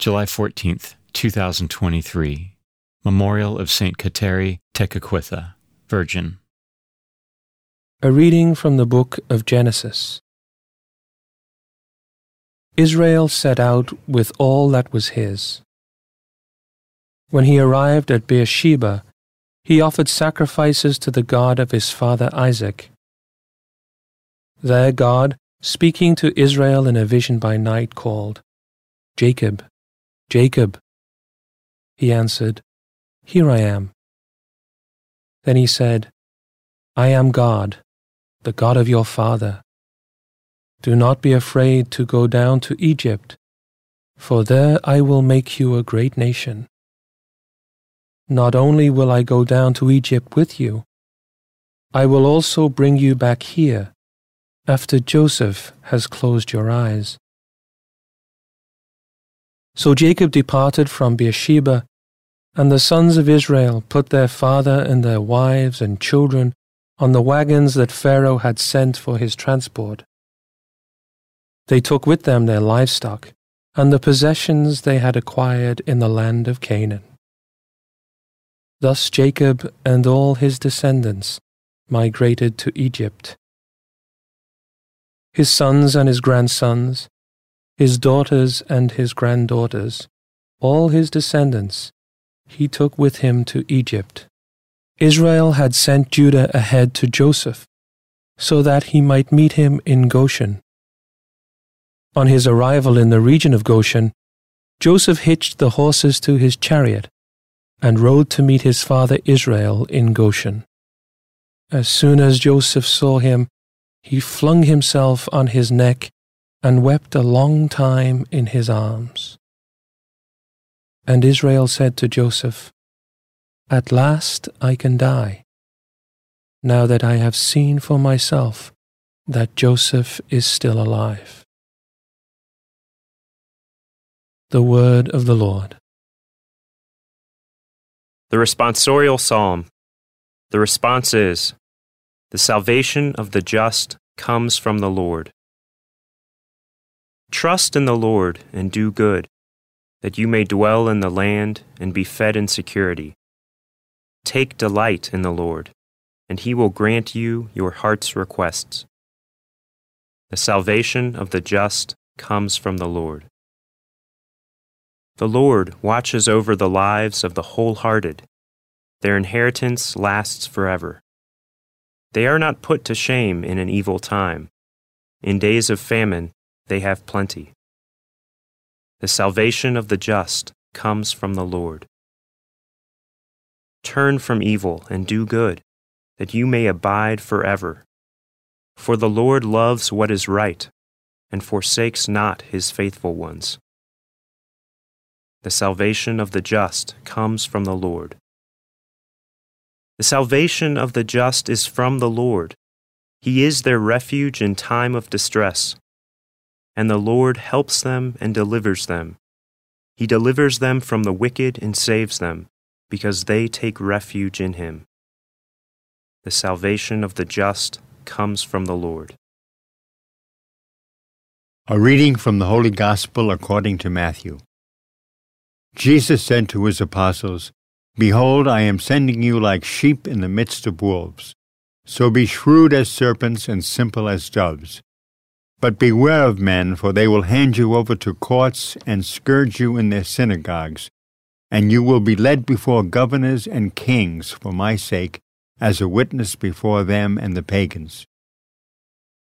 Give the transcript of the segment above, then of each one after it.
July 14th, 2023. Memorial of St. Kateri Tekakwitha, Virgin. A reading from the book of Genesis. Israel set out with all that was his. When he arrived at Beersheba, he offered sacrifices to the God of his father Isaac. There God, speaking to Israel in a vision by night, called, Jacob, Jacob. He answered, Here I am. Then he said, I am God, the God of your father. Do not be afraid to go down to Egypt, for there I will make you a great nation. Not only will I go down to Egypt with you, I will also bring you back here after Joseph has closed your eyes. So Jacob departed from Beersheba, and the sons of Israel put their father and their wives and children on the wagons that Pharaoh had sent for his transport. They took with them their livestock and the possessions they had acquired in the land of Canaan. Thus Jacob and all his descendants migrated to Egypt. His sons and his grandsons, his daughters and his granddaughters, all his descendants, he took with him to Egypt. Israel had sent Judah ahead to Joseph, so that he might meet him in Goshen. On his arrival in the region of Goshen, Joseph hitched the horses to his chariot and rode to meet his father Israel in Goshen. As soon as Joseph saw him, he flung himself on his neck and wept a long time in his arms. And Israel said to Joseph, At last I can die, now that I have seen for myself that Joseph is still alive. The Word of the Lord. The responsorial psalm. The response is The salvation of the just comes from the Lord. Trust in the Lord and do good, that you may dwell in the land and be fed in security. Take delight in the Lord, and he will grant you your heart's requests. The salvation of the just comes from the Lord. The Lord watches over the lives of the wholehearted. Their inheritance lasts forever. They are not put to shame in an evil time. In days of famine, they have plenty. The salvation of the just comes from the Lord. Turn from evil and do good, that you may abide forever. For the Lord loves what is right, and forsakes not his faithful ones. The salvation of the just comes from the Lord. The salvation of the just is from the Lord. He is their refuge in time of distress and the Lord helps them and delivers them. He delivers them from the wicked and saves them, because they take refuge in him. The salvation of the just comes from the Lord. A reading from the Holy Gospel according to Matthew. Jesus said to his apostles, Behold, I am sending you like sheep in the midst of wolves. So be shrewd as serpents and simple as doves. But beware of men, for they will hand you over to courts and scourge you in their synagogues, and you will be led before governors and kings for my sake, as a witness before them and the pagans.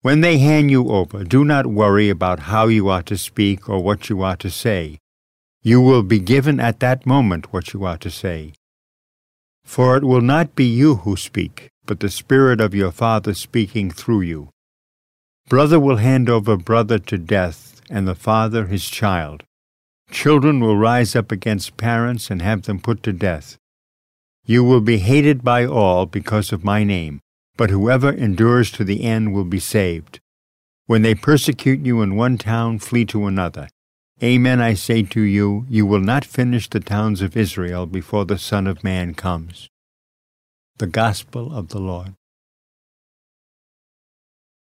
When they hand you over, do not worry about how you are to speak or what you are to say. You will be given at that moment what you are to say. For it will not be you who speak, but the Spirit of your Father speaking through you. Brother will hand over brother to death, and the father his child. Children will rise up against parents and have them put to death. You will be hated by all because of my name, but whoever endures to the end will be saved. When they persecute you in one town, flee to another. Amen, I say to you, you will not finish the towns of Israel before the Son of Man comes. The Gospel of the Lord.